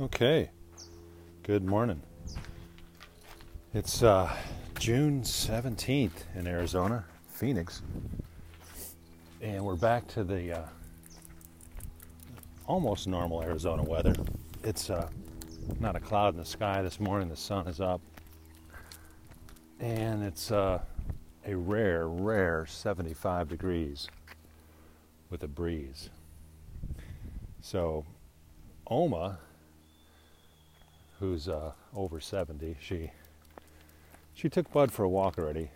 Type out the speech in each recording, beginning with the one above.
Okay. Good morning. It's uh, June 17th in Arizona, Phoenix. And we're back to the uh, almost normal Arizona weather. It's uh, not a cloud in the sky this morning, the sun is up. And it's uh, a rare, rare 75 degrees with a breeze. So, Oma, who's uh, over 70, she she took Bud for a walk already,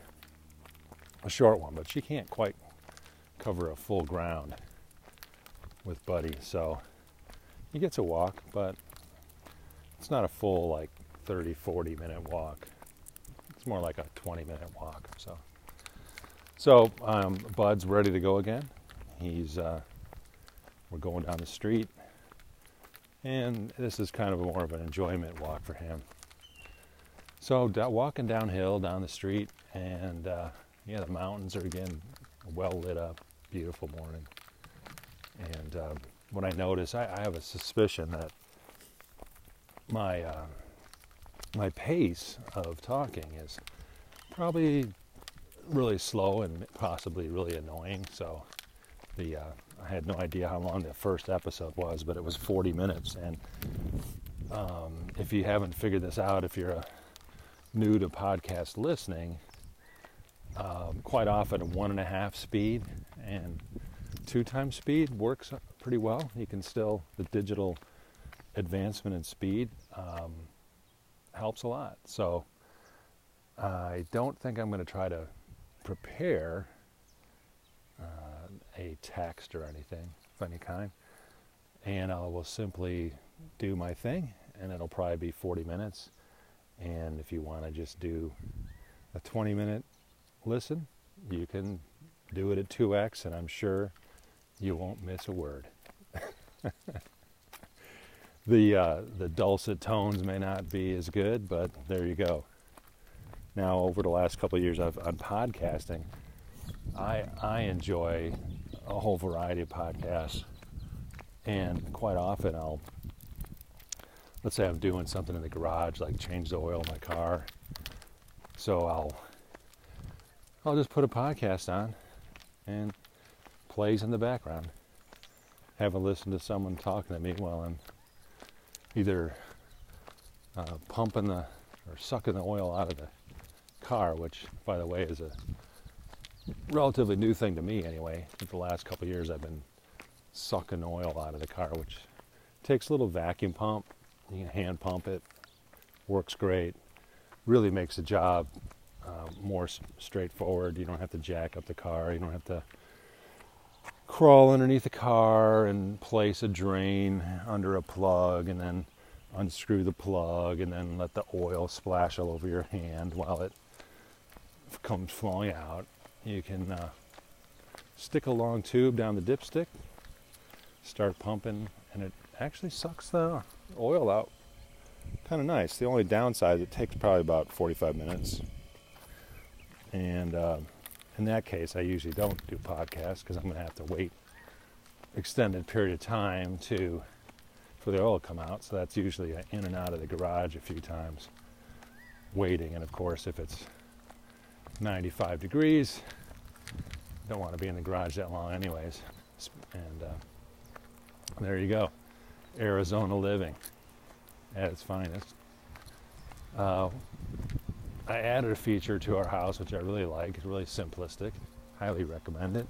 a short one, but she can't quite cover a full ground with Buddy. So he gets a walk, but it's not a full like 30, 40 minute walk. It's more like a 20 minute walk. So, so um, Bud's ready to go again. He's uh, we're going down the street, and this is kind of more of an enjoyment walk for him. So walking downhill down the street, and uh, yeah, the mountains are again well lit up, beautiful morning. And uh, what I notice, I, I, have a suspicion that my uh, my pace of talking is probably really slow and possibly really annoying. So the uh, I had no idea how long the first episode was, but it was 40 minutes. And um, if you haven't figured this out, if you're a new to podcast listening, um, quite often one and a half speed and two times speed works pretty well. You can still the digital advancement in speed um, helps a lot. So I don't think I'm going to try to prepare a text or anything of any kind. And I will simply do my thing, and it'll probably be 40 minutes. And if you want to just do a 20 minute listen, you can do it at 2x, and I'm sure you won't miss a word. the uh, the dulcet tones may not be as good, but there you go. Now, over the last couple years, I've on podcasting, I I enjoy a whole variety of podcasts, and quite often I'll let's say I'm doing something in the garage, like change the oil in my car, so I'll I'll just put a podcast on and plays in the background. Have a listen to someone talking to me while I'm either uh, pumping the or sucking the oil out of the car, which, by the way, is a relatively new thing to me anyway. The last couple years, I've been sucking oil out of the car, which takes a little vacuum pump. You can hand pump it, works great. Really makes the job uh, more s- straightforward. You don't have to jack up the car. You don't have to crawl underneath the car and place a drain under a plug and then unscrew the plug and then let the oil splash all over your hand while it comes flowing out you can uh, stick a long tube down the dipstick, start pumping, and it actually sucks the oil out. Kind of nice. The only downside, is it takes probably about 45 minutes. And uh, in that case, I usually don't do podcasts because I'm going to have to wait extended period of time to for the oil to come out. So that's usually in and out of the garage a few times, waiting. And of course, if it's 95 degrees. Don't want to be in the garage that long, anyways. And uh, there you go. Arizona living at its finest. Uh, I added a feature to our house which I really like. It's really simplistic. Highly recommend it.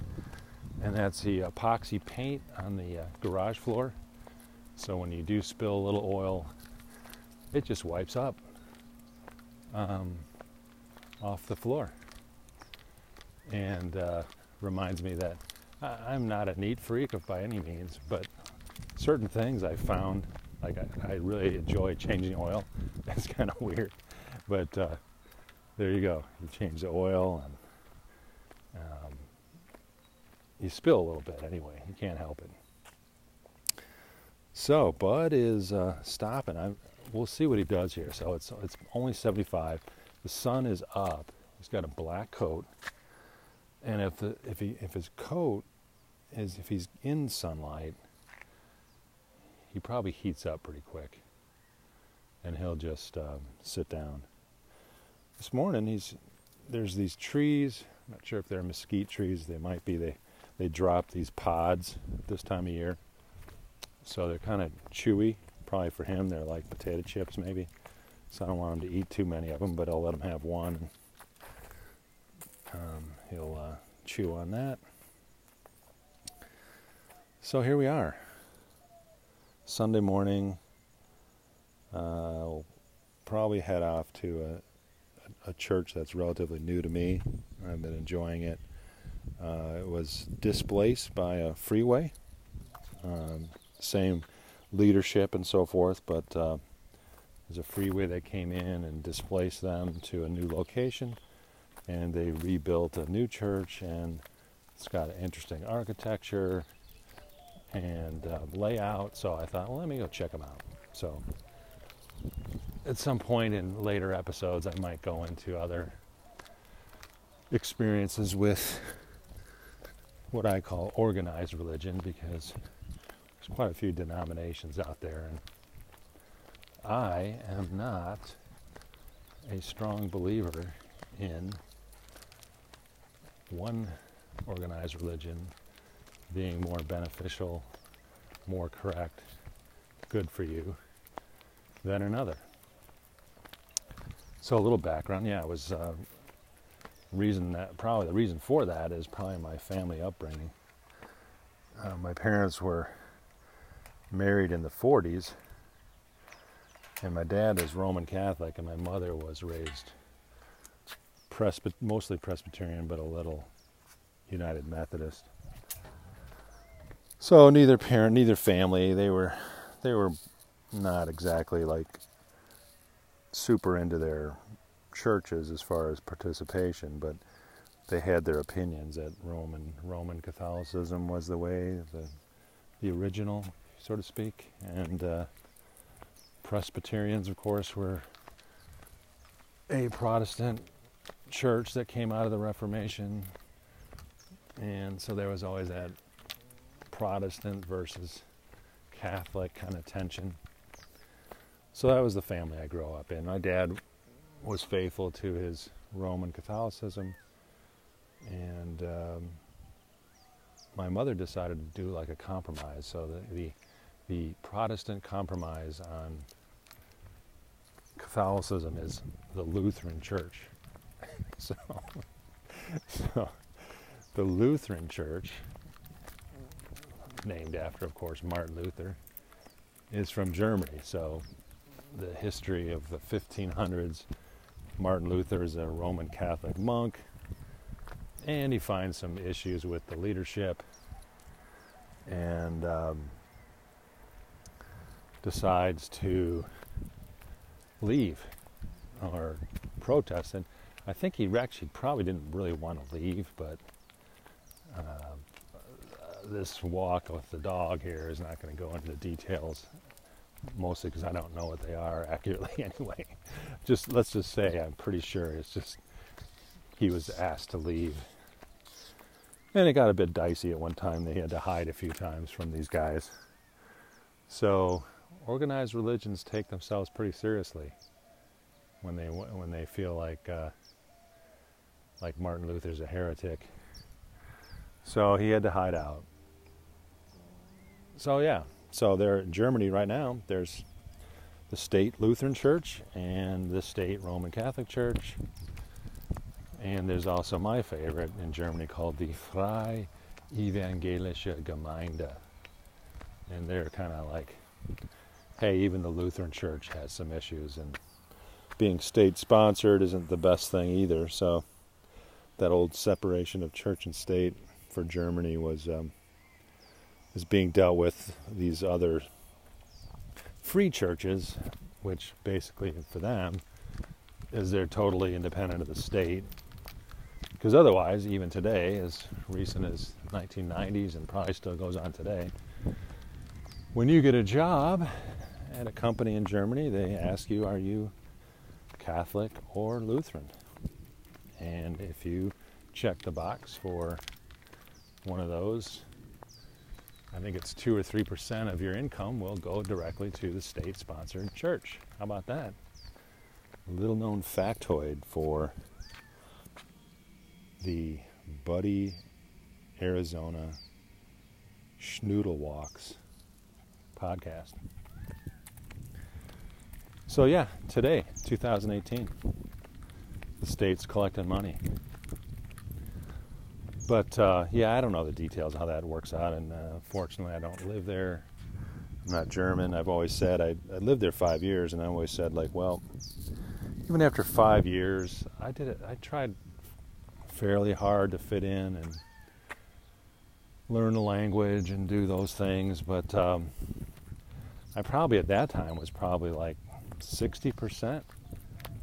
And that's the epoxy paint on the uh, garage floor. So when you do spill a little oil, it just wipes up. Um, off the floor. And uh, reminds me that I'm not a neat freak by any means, but certain things I found, like I, I really enjoy changing oil. It's kind of weird, but uh, there you go. You change the oil and um, you spill a little bit anyway. You can't help it. So Bud is uh, stopping. I'm, we'll see what he does here. So it's it's only 75. The sun is up. He's got a black coat, and if the if he if his coat is if he's in sunlight, he probably heats up pretty quick. and he'll just uh, sit down. This morning, he's there's these trees. I'm not sure if they're mesquite trees. They might be. They they drop these pods this time of year, so they're kind of chewy. Probably for him, they're like potato chips, maybe. So I don't want him to eat too many of them, but I'll let him have one. Um, he'll uh, chew on that. So here we are. Sunday morning. Uh, I'll probably head off to a, a, church that's relatively new to me. I've been enjoying it. Uh, it was displaced by a freeway. Um, same leadership and so forth, but uh, there's a freeway that came in and displaced them to a new location, and they rebuilt a new church, and it's got interesting architecture and uh, layout. So I thought, well, let me go check them out. So at some point in later episodes, I might go into other experiences with what I call organized religion because there's quite a few denominations out there, and I am not a strong believer in one organized religion being more beneficial, more correct, good for you than another. So a little background, yeah, it was uh, reason that probably the reason for that is probably my family upbringing. Uh, my parents were married in the 40s, and my dad is Roman Catholic, and my mother was raised Presby- mostly Presbyterian, but a little United Methodist. So neither parent, neither family, they were they were not exactly like super into their churches as far as participation, but they had their opinions that Roman Roman Catholicism was the way, the the original, so to speak, and uh, Presbyterians, of course, were a Protestant church that came out of the Reformation, and so there was always that Protestant versus Catholic kind of tension. So that was the family I grew up in. My dad was faithful to his Roman Catholicism, and um, my mother decided to do like a compromise. So the, the, the Protestant compromise on Catholicism is the Lutheran Church. so, so the Lutheran Church named after, of course, Martin Luther, is from Germany. So the history of the 1500s, Martin Luther is a Roman Catholic monk, and he finds some issues with the leadership and um, decides to leave or protest. And I think he actually probably didn't really want to leave, but uh, this walk with the dog here is not going to go into the details, mostly because I don't know what they are accurately anyway. Just let's just say I'm pretty sure it's just he was asked to leave. And it got a bit dicey at one time. They had to hide a few times from these guys. So, organized religions take themselves pretty seriously when they when they feel like uh, like Martin Luther's a heretic. So he had to hide out so yeah, so there in Germany right now, there's the state Lutheran Church and the state Roman Catholic Church. And there's also my favorite in Germany called the Freie Evangelische Gemeinde. And they're kind of like, hey, even the Lutheran Church has some issues, and being state sponsored isn't the best thing either. So that old separation of church and state for Germany was um, is being dealt with these other free churches, which basically for them is they're totally independent of the state. Because otherwise, even today, as recent as 1990s and probably still goes on today, when you get a job at a company in Germany, they ask you, are you Catholic or Lutheran? And if you check the box for one of those, I think it's two or three percent of your income will go directly to the state-sponsored church. How about that? A little known factoid for the Buddy, Arizona Schnoodle Walks podcast. So yeah, today, 2018, the state's collecting money. But uh, yeah, I don't know the details how that works out, and uh, fortunately, I don't live there. I'm not German. I've always said I, I lived there five years, and I always said like, well, even after five years, I did it. I tried fairly hard to fit in and learn the language and do those things, but um, I probably at that time was probably like 60%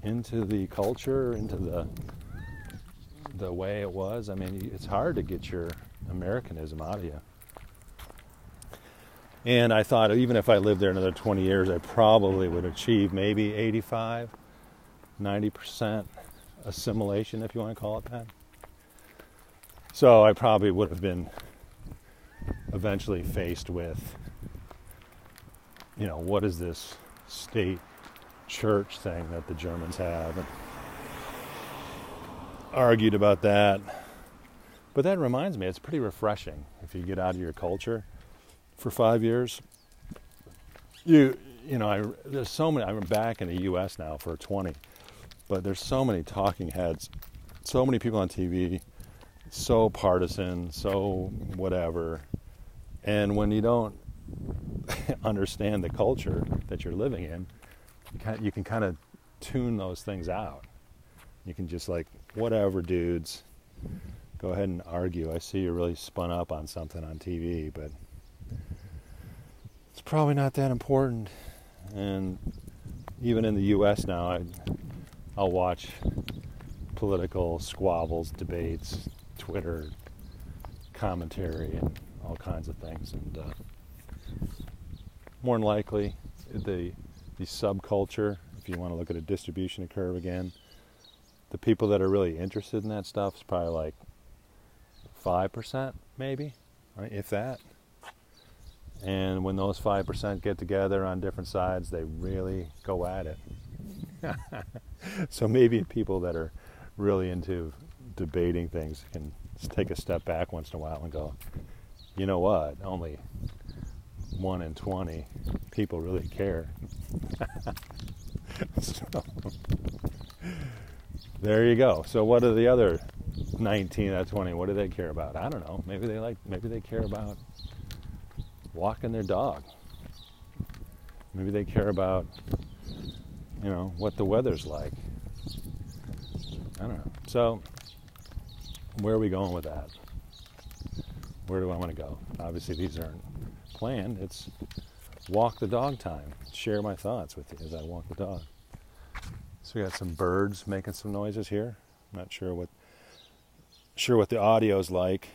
into the culture, into the the way it was. I mean, it's hard to get your Americanism out of you. And I thought even if I lived there another 20 years, I probably would achieve maybe 85, 90% assimilation, if you want to call it that. So I probably would have been eventually faced with, you know, what is this state church thing that the Germans have? And argued about that. But that reminds me, it's pretty refreshing if you get out of your culture for five years. You, you know, I, there's so many. I'm back in the U.S. now for 20, but there's so many talking heads, so many people on TV, so partisan, so whatever. And when you don't understand the culture that you're living in, you can kind of tune those things out. You can just like, whatever, dudes, go ahead and argue. I see you're really spun up on something on TV, but it's probably not that important. And even in the U.S. now, I, I'll watch political squabbles, debates, Twitter commentary, and all kinds of things. And uh, more than likely, the the subculture, if you want to look at a distribution curve again, the people that are really interested in that stuff is probably like five percent, maybe, right, if that. And when those five percent get together on different sides, they really go at it. so maybe people that are really into debating things can take a step back once in a while and go, you know what? Only one in 20 people really care. so, there you go. So what are the other 19 out of 20? What do they care about? I don't know. Maybe they like maybe they care about walking their dog. Maybe they care about you know what the weather's like. I don't know. So where are we going with that? Where do I want to go? Obviously these aren't planned. It's walk the dog time. Share my thoughts with you as I walk the dog. So we got some birds making some noises here. I'm not sure what sure what the audio's like.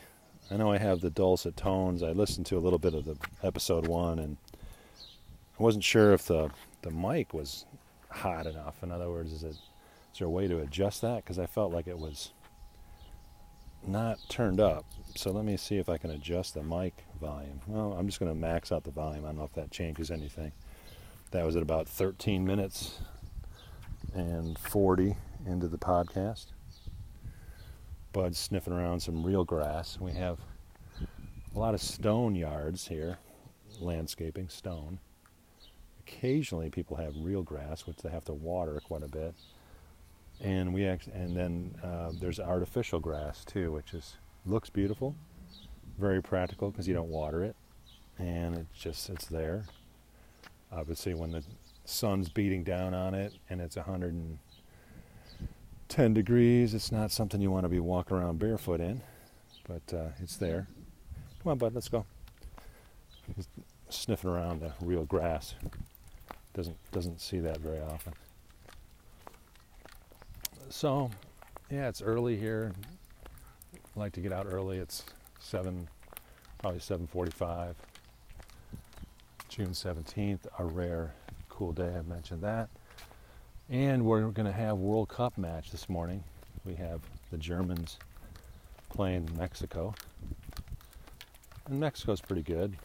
I know I have the dulcet tones. I listened to a little bit of the episode one, and I wasn't sure if the the mic was hot enough. In other words, is it is there a way to adjust that? Because I felt like it was not turned up. So let me see if I can adjust the mic volume. Well, I'm just going to max out the volume. I don't know if that changes anything. That was at about 13 minutes and 40 into the podcast. Bud's sniffing around some real grass. We have a lot of stone yards here, landscaping stone. Occasionally, people have real grass, which they have to water quite a bit. And we act- and then uh, there's artificial grass too, which is looks beautiful, very practical because you don't water it, and it's just it's there. Obviously, when the sun's beating down on it and it's 110 degrees, it's not something you want to be walking around barefoot in, but uh, it's there. Come on, bud, let's go. He's sniffing around the real grass. Doesn't doesn't see that very often. So, yeah, it's early here. I like to get out early. It's seven, probably 7:45. June 17th, a rare cool day. I mentioned that. And we're going to have World Cup match this morning. We have the Germans playing Mexico. and Mexico's pretty good.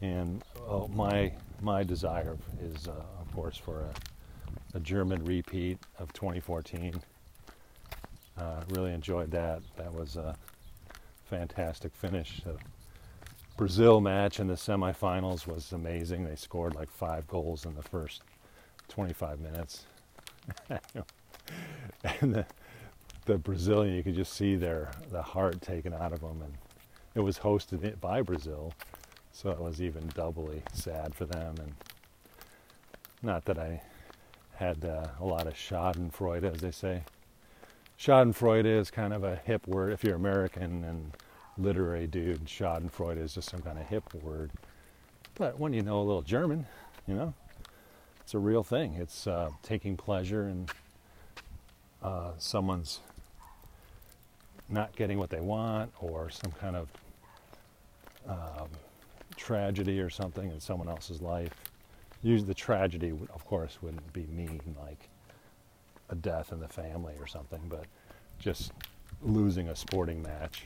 And oh, my my desire is, uh, of course, for a, a, German repeat of 2014. Uh, really enjoyed that. That was a fantastic finish. The Brazil match in the semifinals was amazing. They scored like five goals in the first 25 minutes. and the, the Brazilian, you could just see their the heart taken out of them, and it was hosted by Brazil, so it was even doubly sad for them. And not that I had uh, a lot of Schadenfreude, as they say. Schadenfreude is kind of a hip word if you're American and literary dude. Schadenfreude is just some kind of hip word. But when you know a little German, you know, it's a real thing. It's uh, taking pleasure in uh, someone's not getting what they want or some kind of um, tragedy or something in someone else's life. Usually, the tragedy, of course, wouldn't be mean like a death in the family or something, but just losing a sporting match.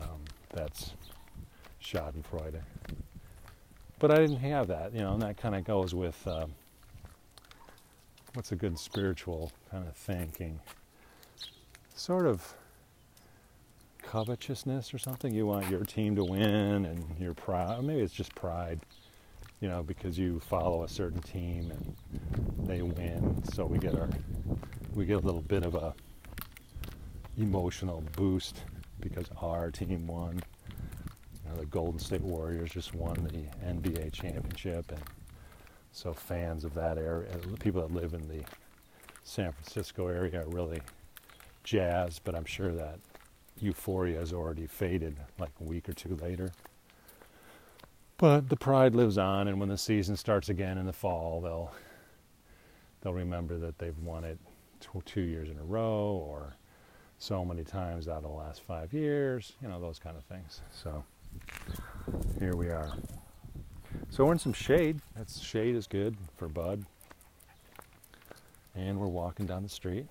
Um, that's Schadenfreude. But I didn't have that, you know, and that kind of goes with um, what's a good spiritual kind of thinking. Sort of covetousness or something. You want your team to win and you're proud. Maybe it's just pride, you know, because you follow a certain team and they win. So we get our, we get a little bit of a emotional boost because our team won. You know, the Golden State Warriors just won the NBA championship, and so fans of that area, people that live in the San Francisco area, are really jazzed. But I'm sure that euphoria has already faded like a week or two later. But the pride lives on, and when the season starts again in the fall, they'll they'll remember that they've won it two years in a row, or so many times out of the last five years, you know, those kind of things. So here we are. So we're in some shade. That's shade is good for bud. And we're walking down the street.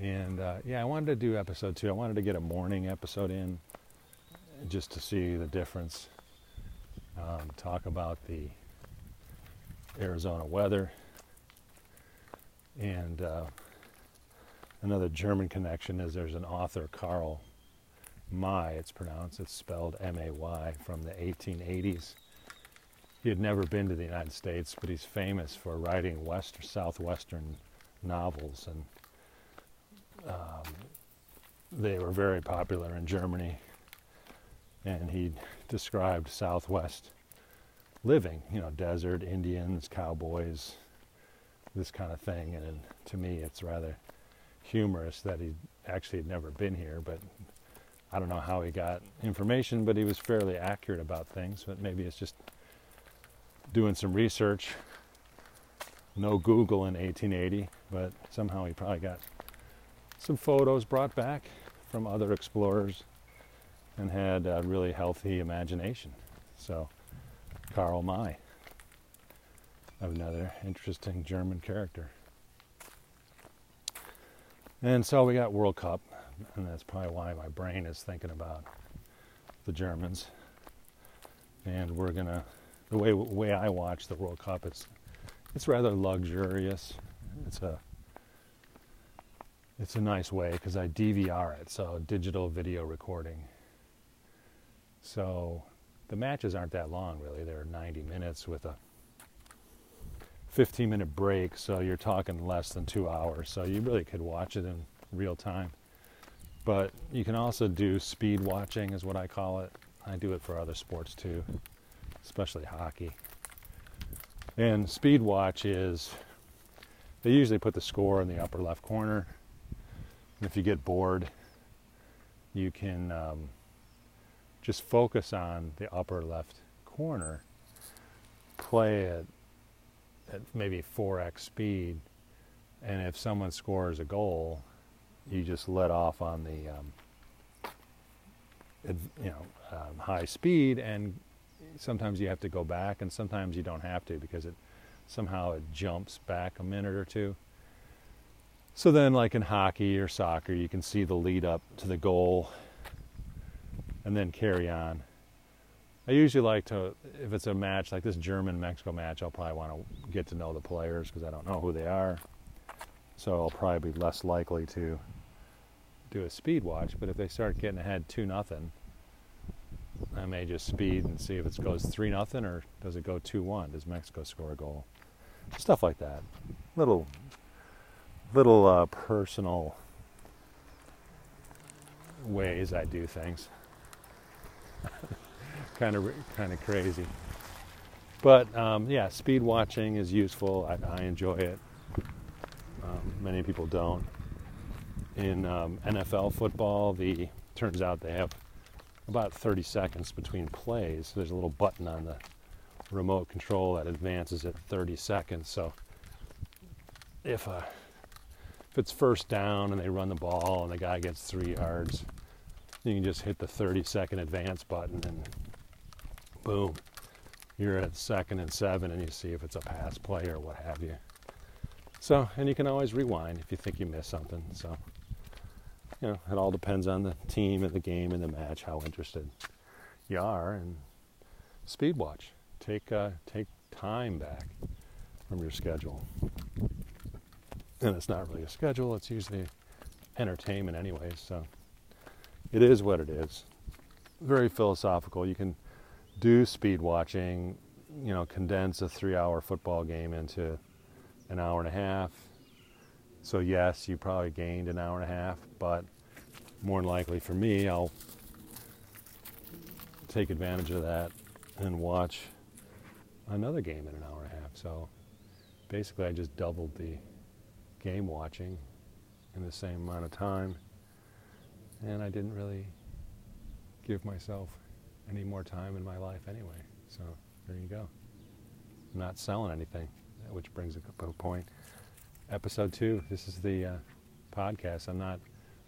And uh, yeah, I wanted to do episode two. I wanted to get a morning episode in just to see the difference. Um, talk about the Arizona weather and uh, another German connection is there's an author, Karl May, it's pronounced, it's spelled M A Y, from the 1880s. He had never been to the United States, but he's famous for writing west southwestern novels, and um, they were very popular in Germany. And he described Southwest living, you know, desert, Indians, cowboys, this kind of thing. And to me, it's rather humorous that he actually had never been here, but I don't know how he got information, but he was fairly accurate about things. But maybe it's just doing some research. No Google in 1880, but somehow he probably got some photos brought back from other explorers and had a really healthy imagination. So, Karl May, another interesting German character. And so we got World Cup, and that's probably why my brain is thinking about the Germans. And we're gonna, the way way I watch the World Cup, it's it's rather luxurious. It's a it's a nice way because I DVR it, so digital video recording. So the matches aren't that long, really. They're 90 minutes with a 15 minute break, so you're talking less than two hours. So you really could watch it in real time. But you can also do speed watching, is what I call it. I do it for other sports too, especially hockey. And speed watch is they usually put the score in the upper left corner. And if you get bored, you can um, just focus on the upper left corner, play it at maybe 4x speed, and if someone scores a goal, you just let off on the um, you know um, high speed, and sometimes you have to go back, and sometimes you don't have to because it somehow it jumps back a minute or two. So then, like in hockey or soccer, you can see the lead up to the goal, and then carry on. I usually like to, if it's a match like this German Mexico match, I'll probably want to get to know the players because I don't know who they are. So I'll probably be less likely to do a speed watch. But if they start getting ahead 2 nothing, I may just speed and see if it goes 3 nothing or does it go 2 1? Does Mexico score a goal? Stuff like that. Little, little uh, personal ways I do things kind of kind of crazy. But um, yeah, speed watching is useful. I, I enjoy it. Um, many people don't. In um, NFL football, the turns out they have about 30 seconds between plays. So There's a little button on the remote control that advances at 30 seconds. So if uh, if it's first down and they run the ball and the guy gets three yards, you can just hit the 30 second advance button and boom, you're at second and seven and you see if it's a pass play or what have you. So, and you can always rewind if you think you missed something. So, you know, it all depends on the team and the game and the match, how interested you are, and speed watch. Take uh, take time back from your schedule. And it's not really a schedule; it's usually entertainment, anyways. So, it is what it is. Very philosophical. You can do speed watching, you know, condense a three hour football game into an hour and a half. So, yes, you probably gained an hour and a half, but more than likely for me, I'll take advantage of that and watch another game in an hour and a half. So, basically, I just doubled the game watching in the same amount of time, and I didn't really give myself any more time in my life anyway. So there you go. I'm not selling anything, which brings a point. Episode two. This is the uh, podcast. I'm not.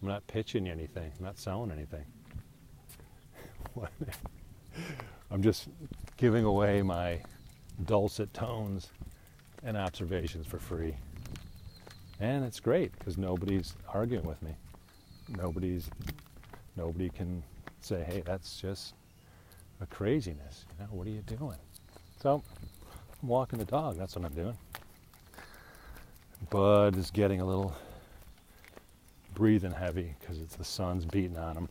I'm not pitching anything. I'm not selling anything. I'm just giving away my dulcet tones and observations for free. And it's great because nobody's arguing with me. Nobody's nobody can say, "Hey, that's just a craziness. You know, what are you doing? So I'm walking the dog. That's what I'm doing. Bud is getting a little breathing heavy because it's the sun's beating on him.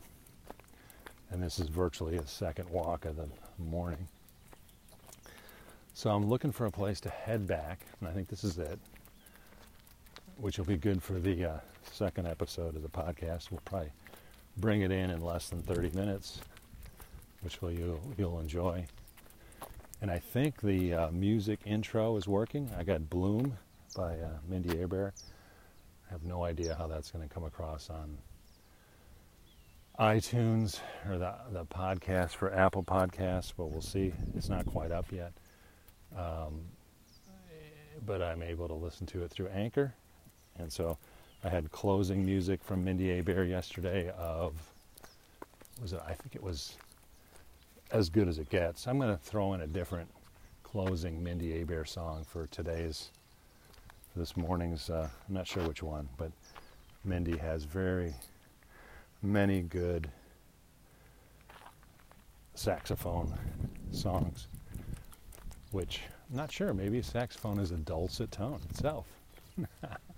And this is virtually a second walk of the morning. So I'm looking for a place to head back, and I think this is it, which will be good for the uh, second episode of the podcast. We'll probably bring it in in less than 30 minutes which will you, you'll enjoy. And I think the uh, music intro is working. I got Bloom by uh, Mindi Abair. I have no idea how that's going to come across on iTunes or the, the podcast for Apple Podcasts, but we'll see. It's not quite up yet. Um, but I'm able to listen to it through Anchor. And so I had closing music from Mindi Abair yesterday of, was it, I think it was as good as it gets. I'm going to throw in a different closing Mindi Abair song for today's, this morning's, uh, I'm not sure which one, but Mindi has very many good saxophone songs, which I'm not sure, maybe saxophone is a dulcet tone itself.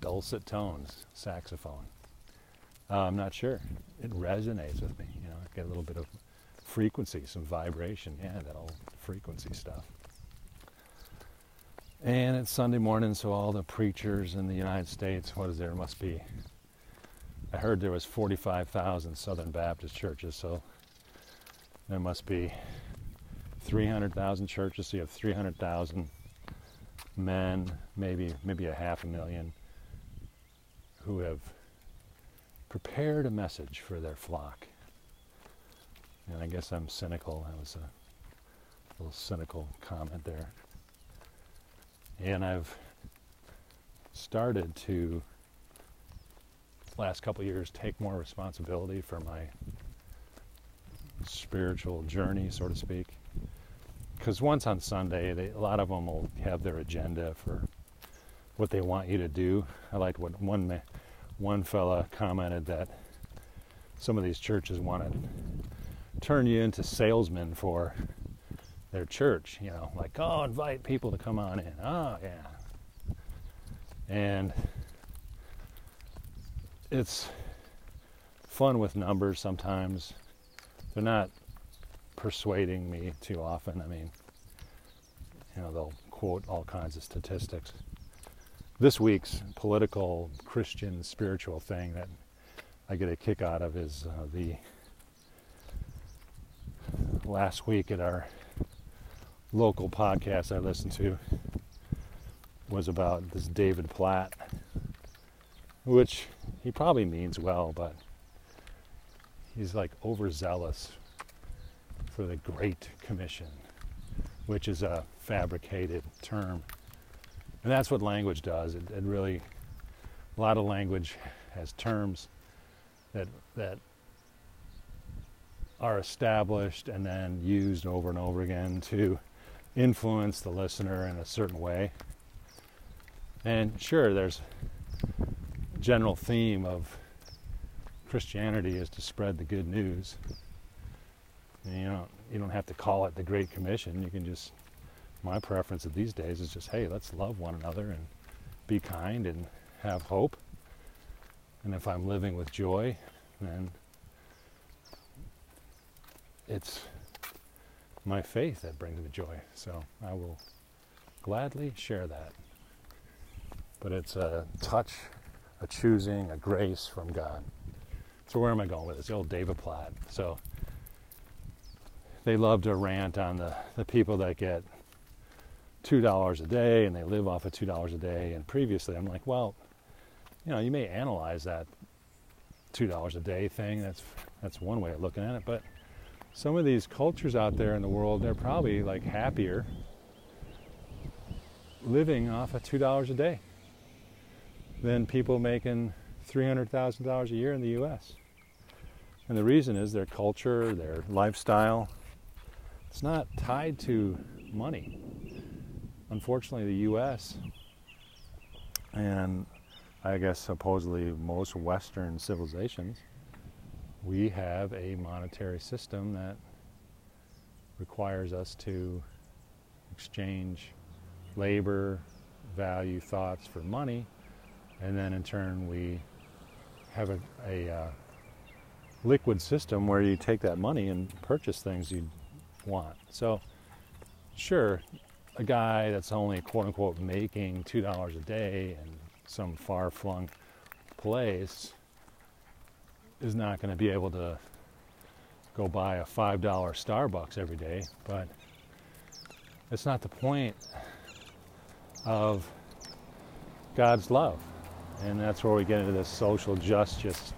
dulcet tones, saxophone. Uh, I'm not sure. It resonates with me. You know, I get a little bit of frequency, some vibration. Yeah, that old frequency stuff. And it's Sunday morning, so all the preachers in the United States, what is there? Must be. I heard there was 45,000 Southern Baptist churches, so there must be 300,000 churches. So you have 300,000 men, maybe maybe a half a million, who have prepared a message for their flock and I guess I'm cynical. That was a little cynical comment there. And I've started to, last couple years, take more responsibility for my spiritual journey, so to speak. Because once on Sunday, they, a lot of them will have their agenda for what they want you to do. I liked what one one fella commented that some of these churches want to turn you into salesmen for their church, you know, like, oh, invite people to come on in. Oh, yeah. And it's fun with numbers sometimes. They're not persuading me too often. I mean, you know, they'll quote all kinds of statistics. This week's political Christian spiritual thing that I get a kick out of is uh, the last week at our local podcast I listened to was about this David Platt, which he probably means well, but he's like overzealous for the Great Commission, which is a fabricated term. And that's what language does. It, it really, a lot of language has terms that, that are established and then used over and over again to influence the listener in a certain way. And sure, there's general theme of Christianity is to spread the good news. And you don't you don't have to call it the Great Commission. You can just my preference of these days is just hey, let's love one another and be kind and have hope. And if I'm living with joy, then it's my faith that brings me joy. So I will gladly share that. But it's a touch, a choosing, a grace from God. So where am I going with this? The old David Platt. So they love to rant on the, the people that get two dollars a day and they live off of two dollars a day. And previously I'm like, well, you know, you may analyze that two dollars a day thing. That's that's one way of looking at it. But some of these cultures out there in the world, they're probably like happier living off of two dollars a day than people making three hundred thousand dollars a year in the U.S. And the reason is their culture, their lifestyle. It's not tied to money. Unfortunately, the U.S. and I guess supposedly most Western civilizations we have a monetary system that requires us to exchange labor, value, thoughts for money, and then in turn we have a, a uh, liquid system where you take that money and purchase things you want. So, sure, a guy that's only quote unquote making $2 a day in some far flung place is not going to be able to go buy a $5 Starbucks every day, but it's not the point of God's love. And that's where we get into this social justice,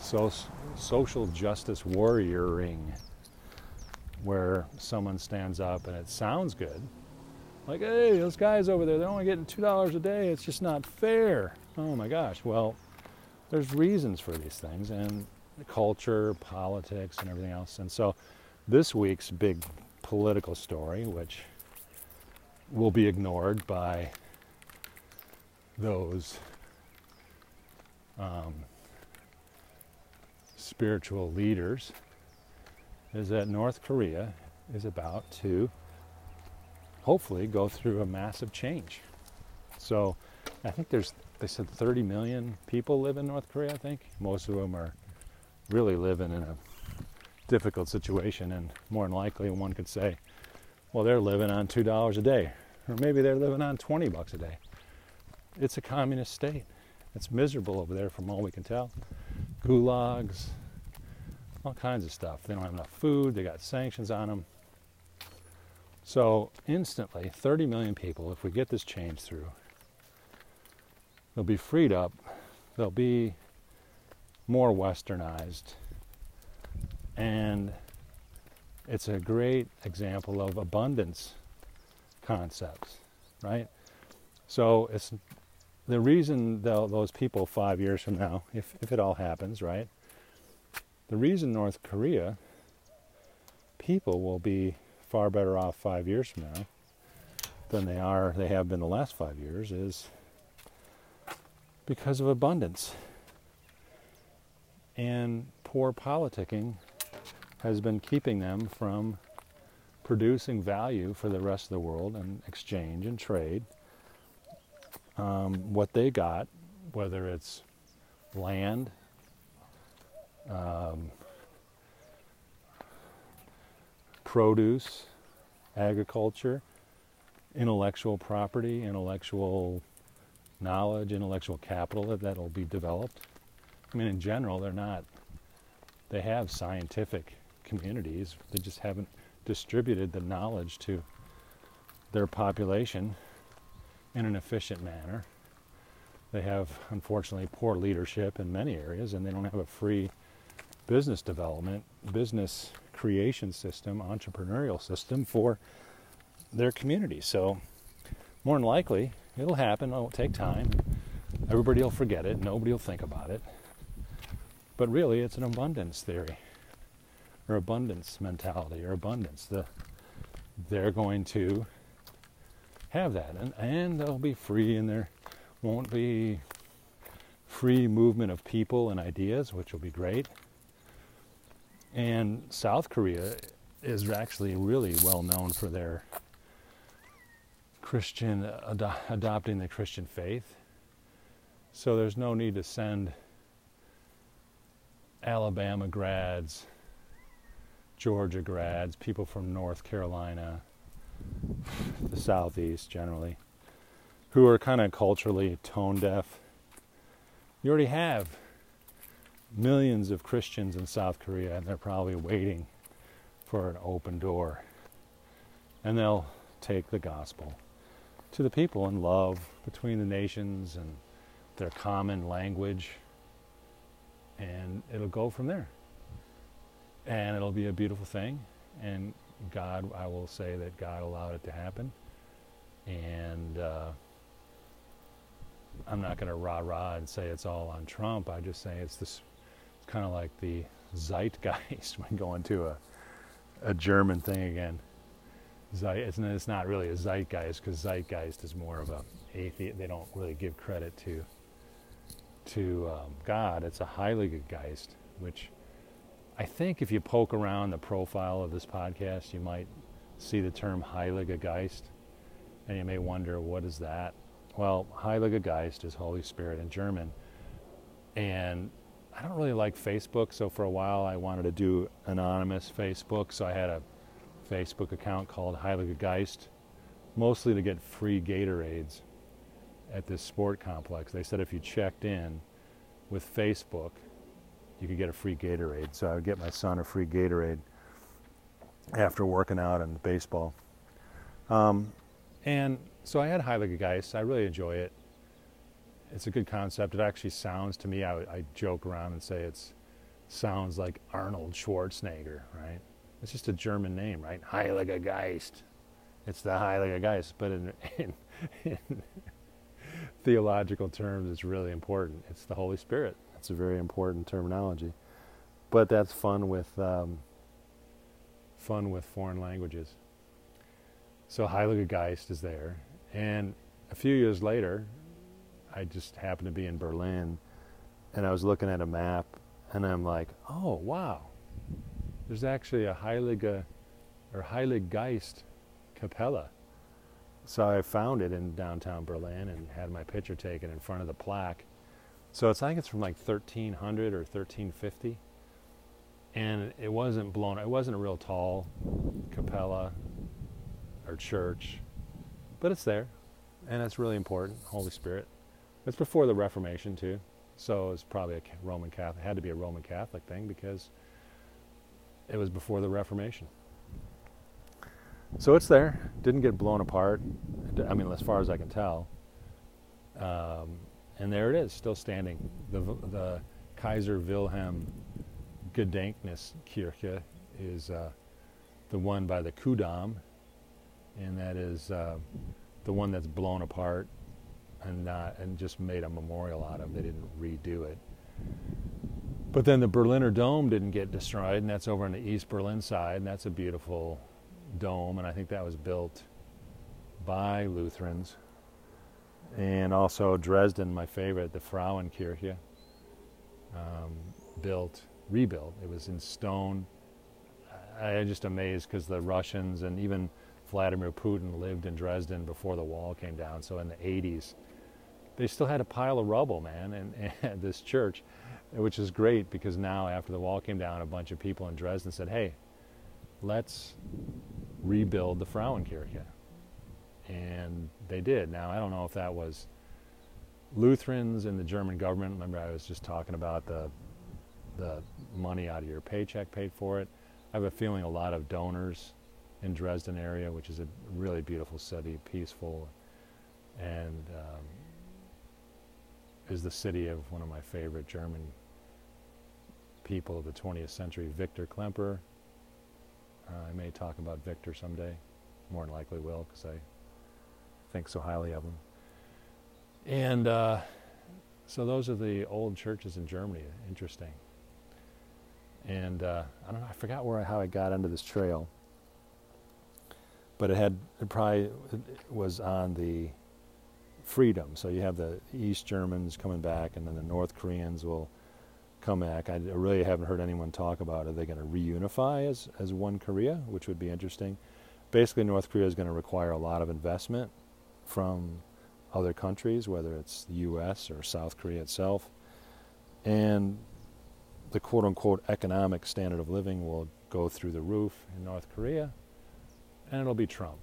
so, social justice warrioring, where someone stands up and it sounds good. Like, hey, those guys over there, they're only getting $2 a day. It's just not fair. Oh my gosh. Well, there's reasons for these things and culture, politics, and everything else. And so this week's big political story, which will be ignored by those um, spiritual leaders, is that North Korea is about to hopefully go through a massive change. So I think there's they said 30 million people live in North Korea, I think. Most of them are really living in a difficult situation, and more than likely, one could say, well, they're living on $2 a day, or maybe they're living on 20 bucks a day. It's a communist state. It's miserable over there, from all we can tell. Gulags, all kinds of stuff. They don't have enough food, they got sanctions on them. So, instantly, 30 million people, if we get this change through, they'll be freed up, they'll be more westernized, and it's a great example of abundance concepts, right? So it's the reason those people five years from now, if, if it all happens, right? The reason North Korea people will be far better off five years from now than they are they have been the last five years is because of abundance. And poor politicking has been keeping them from producing value for the rest of the world and exchange and trade. Um, what they got, whether it's land, um, produce, agriculture, intellectual property, intellectual knowledge, intellectual capital that'll be developed. I mean, in general, they're not, they have scientific communities, they just haven't distributed the knowledge to their population in an efficient manner. They have, unfortunately, poor leadership in many areas, and they don't have a free business development, business creation system, entrepreneurial system for their community. So, more than likely, it'll happen. It'll take time. Everybody will forget it. Nobody will think about it. But really, it's an abundance theory or abundance mentality or abundance. The, they're going to have that, and, and they'll be free, and there won't be free movement of people and ideas, which will be great. And South Korea is actually really well known for their Christian ado- adopting the Christian faith. So there's no need to send Alabama grads, Georgia grads, people from North Carolina, the Southeast generally, who are kind of culturally tone deaf. You already have millions of Christians in South Korea, and they're probably waiting for an open door. And they'll take the gospel to the people in love between the nations and their common language, and it'll go from there. And it'll be a beautiful thing, and God, I will say that God allowed it to happen. And uh, I'm not going to rah rah and say it's all on Trump. I just say it's this kind of like the zeitgeist when going to a, a German thing again. It's, it's not really a zeitgeist because zeitgeist is more of a atheist. They don't really give credit to to um, God. It's a Heiligegeist, which I think if you poke around the profile of this podcast, you might see the term Heiligegeist, and you may wonder what is that. Well, Heiligegeist is Holy Spirit in German, and I don't really like Facebook, so for a while I wanted to do anonymous Facebook, so I had a Facebook account called Heiligegeist, mostly to get free Gatorades at this sport complex. They said if you checked in with Facebook, you could get a free Gatorade. So I would get my son a free Gatorade after working out and baseball. Um, and so I had Heiligegeist. I really enjoy it it's a good concept. It actually sounds to me. I, I joke around and say it sounds like Arnold Schwarzenegger, right? It's just a German name, right? Heilige Geist. It's the Heilige Geist, but in, in, in theological terms, it's really important. It's the Holy Spirit. It's a very important terminology, but that's fun with um, fun with foreign languages. So Heilige Geist is there, and a few years later, I just happened to be in Berlin and I was looking at a map and I'm like, oh, wow, there's actually a Heilige or Heilig Geist Capella. So I found it in downtown Berlin and had my picture taken in front of the plaque. So it's like it's from like 1300 or 1350. And it wasn't blown, it wasn't a real tall capella or church, but it's there. And it's really important, Holy Spirit. It's before the Reformation too, so it's probably a Roman Catholic. It had to be a Roman Catholic thing because it was before the Reformation. So it's there. Didn't get blown apart. I mean, as far as I can tell. Um, and there it is, still standing. The, the Kaiser Wilhelm Gedächtniskirche is uh, the one by the Ku'damm, and that is uh, the one that's blown apart and not and just made a memorial out of. They didn't redo it. But then the Berliner Dome didn't get destroyed, and that's over on the East Berlin side, and that's a beautiful dome, and I think that was built by Lutherans. And also Dresden, my favorite, the Frauenkirche, um, built rebuilt. It was in stone. I am just amazed because the Russians and even Vladimir Putin lived in Dresden before the wall came down. So in the 80s, they still had a pile of rubble, man, and, and this church, which is great because now after the wall came down, a bunch of people in Dresden said, "Hey, let's rebuild the Frauenkirche," and they did. Now I don't know if that was Lutherans and the German government. Remember, I was just talking about the the money out of your paycheck paid for it. I have a feeling a lot of donors in Dresden area, which is a really beautiful city, peaceful, and um, is the city of one of my favorite German people of the 20th century, Victor Klemperer. Uh, I may talk about Victor someday, more than likely will, because I think so highly of him. And uh, so those are the old churches in Germany. Interesting. And uh, I don't know. I forgot where how I got onto this trail, but it had it probably was on the freedom. So you have the East Germans coming back, and then the North Koreans will come back. I really haven't heard anyone talk about are they going to reunify as as one Korea, which would be interesting. Basically, North Korea is going to require a lot of investment from other countries, whether it's the U.S. or South Korea itself, and the quote unquote economic standard of living will go through the roof in North Korea, and it'll be Trump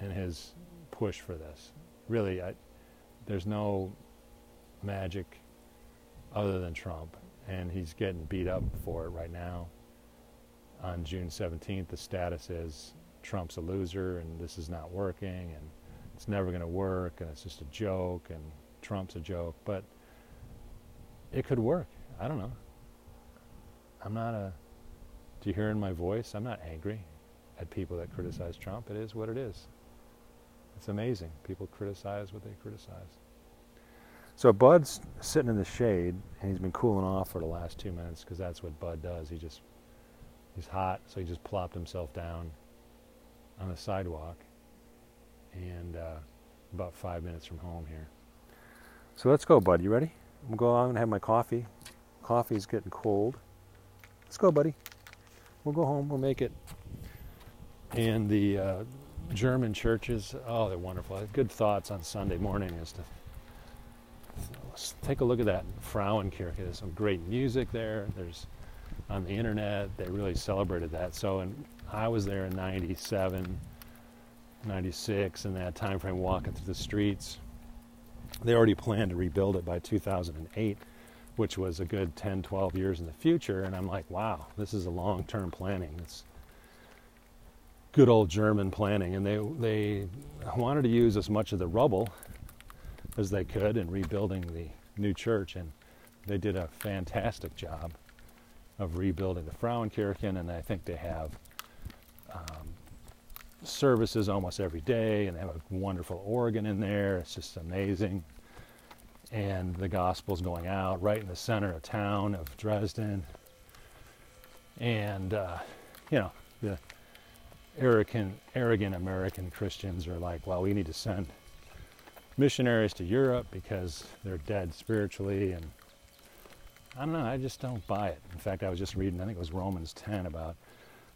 and his push for this. Really, I, there's no magic other than Trump, and he's getting beat up for it right now. On June 17th, the status is Trump's a loser and this is not working and it's never going to work and it's just a joke and Trump's a joke. But it could work. I don't know. I'm not a. Do you hear in my voice? I'm not angry at people that criticize Trump. It is what it is. It's amazing. People criticize what they criticize. So Bud's sitting in the shade, and he's been cooling off for the last two minutes because that's what Bud does. He just he's hot, so he just plopped himself down on the sidewalk, and uh, about five minutes from home here. So let's go, Bud. You ready? I'm going to go and have my coffee. Coffee's getting cold. Let's go, buddy. We'll go home. We'll make it. And the uh, German churches, oh, they're wonderful. Good thoughts on Sunday morning is to let's take a look at that Frauenkirche. There's some great music there. There's on the internet. They really celebrated that. So, and I was there in '97, '96, in that time frame, walking through the streets. They already planned to rebuild it by 2008 which was a good 10, 12 years in the future. And I'm like, wow, this is a long term planning. It's good old German planning. And they, they wanted to use as much of the rubble as they could in rebuilding the new church. And they did a fantastic job of rebuilding the Frauenkirchen. And I think they have um, services almost every day. And they have a wonderful organ in there. It's just amazing and the gospel's going out right in the center of town of Dresden. And, uh, you know, arrogant, arrogant American Christians are like, well, we need to send missionaries to Europe because they're dead spiritually. And I don't know, I just don't buy it. In fact, I was just reading, I think it was Romans 10 about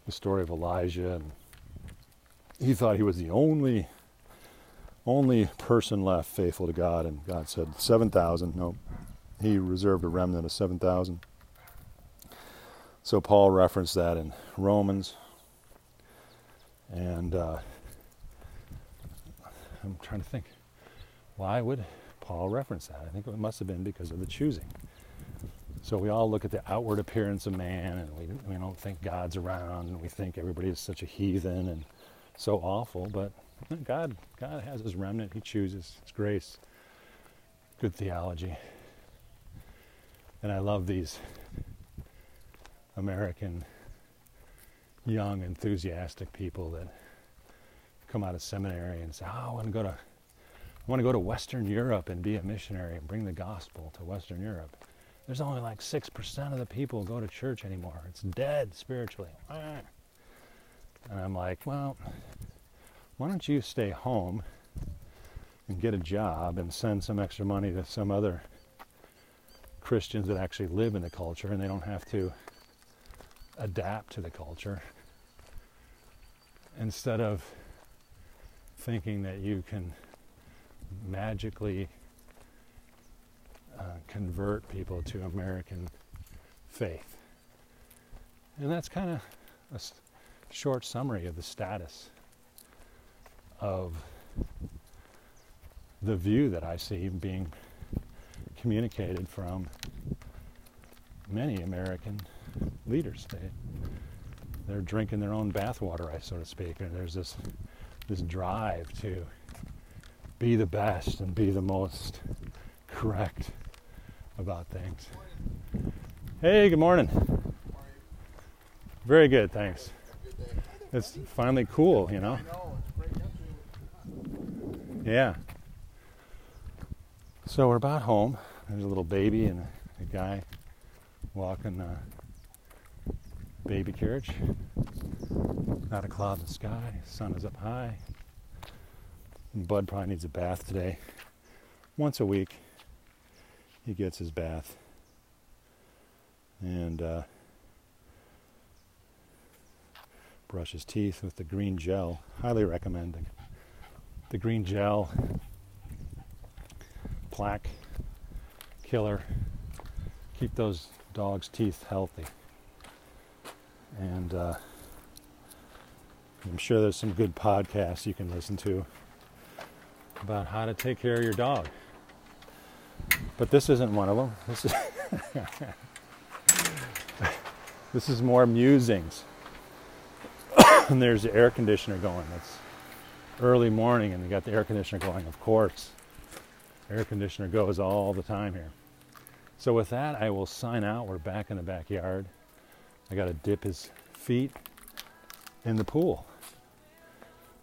the story of Elijah. And he thought he was the only only person left faithful to God, and God said 7,000. No, He reserved a remnant of 7,000. So Paul referenced that in Romans, and uh, I'm trying to think. Why would Paul reference that? I think it must have been because of the choosing. So we all look at the outward appearance of man, and we, we don't think God's around, and we think everybody is such a heathen and so awful, but God, God has His remnant. He chooses. His grace. Good theology. And I love these American young enthusiastic people that come out of seminary and say, "Oh, I want to go to, I want to go to Western Europe and be a missionary and bring the gospel to Western Europe." There's only like six percent of the people go to church anymore. It's dead spiritually. And I'm like, well, why don't you stay home and get a job and send some extra money to some other Christians that actually live in the culture and they don't have to adapt to the culture instead of thinking that you can magically uh, convert people to American faith. And that's kind of a short summary of the status of the view that I see being communicated from many American leaders. They, they're drinking their own bathwater, I so to speak, and there's this this drive to be the best and be the most correct about things. Hey, good morning. Very good, thanks. It's finally cool, you know. Yeah. So we're about home. There's a little baby and a guy walking a baby carriage. Not a cloud in the sky. Sun is up high. Bud probably needs a bath today. Once a week, he gets his bath. And uh, brush his teeth with the green gel. Highly recommend the, the green gel plaque killer. Keep those dogs' teeth healthy. And uh, I'm sure there's some good podcasts you can listen to about how to take care of your dog. But this isn't one of them. This is this is more musings. and there's the air conditioner going. It's early morning and you got the air conditioner going, of course. Air conditioner goes all the time here. So with that, I will sign out. We're back in the backyard. I got to dip his feet in the pool.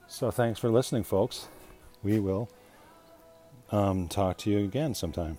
So thanks for listening, folks. We will um, talk to you again sometime.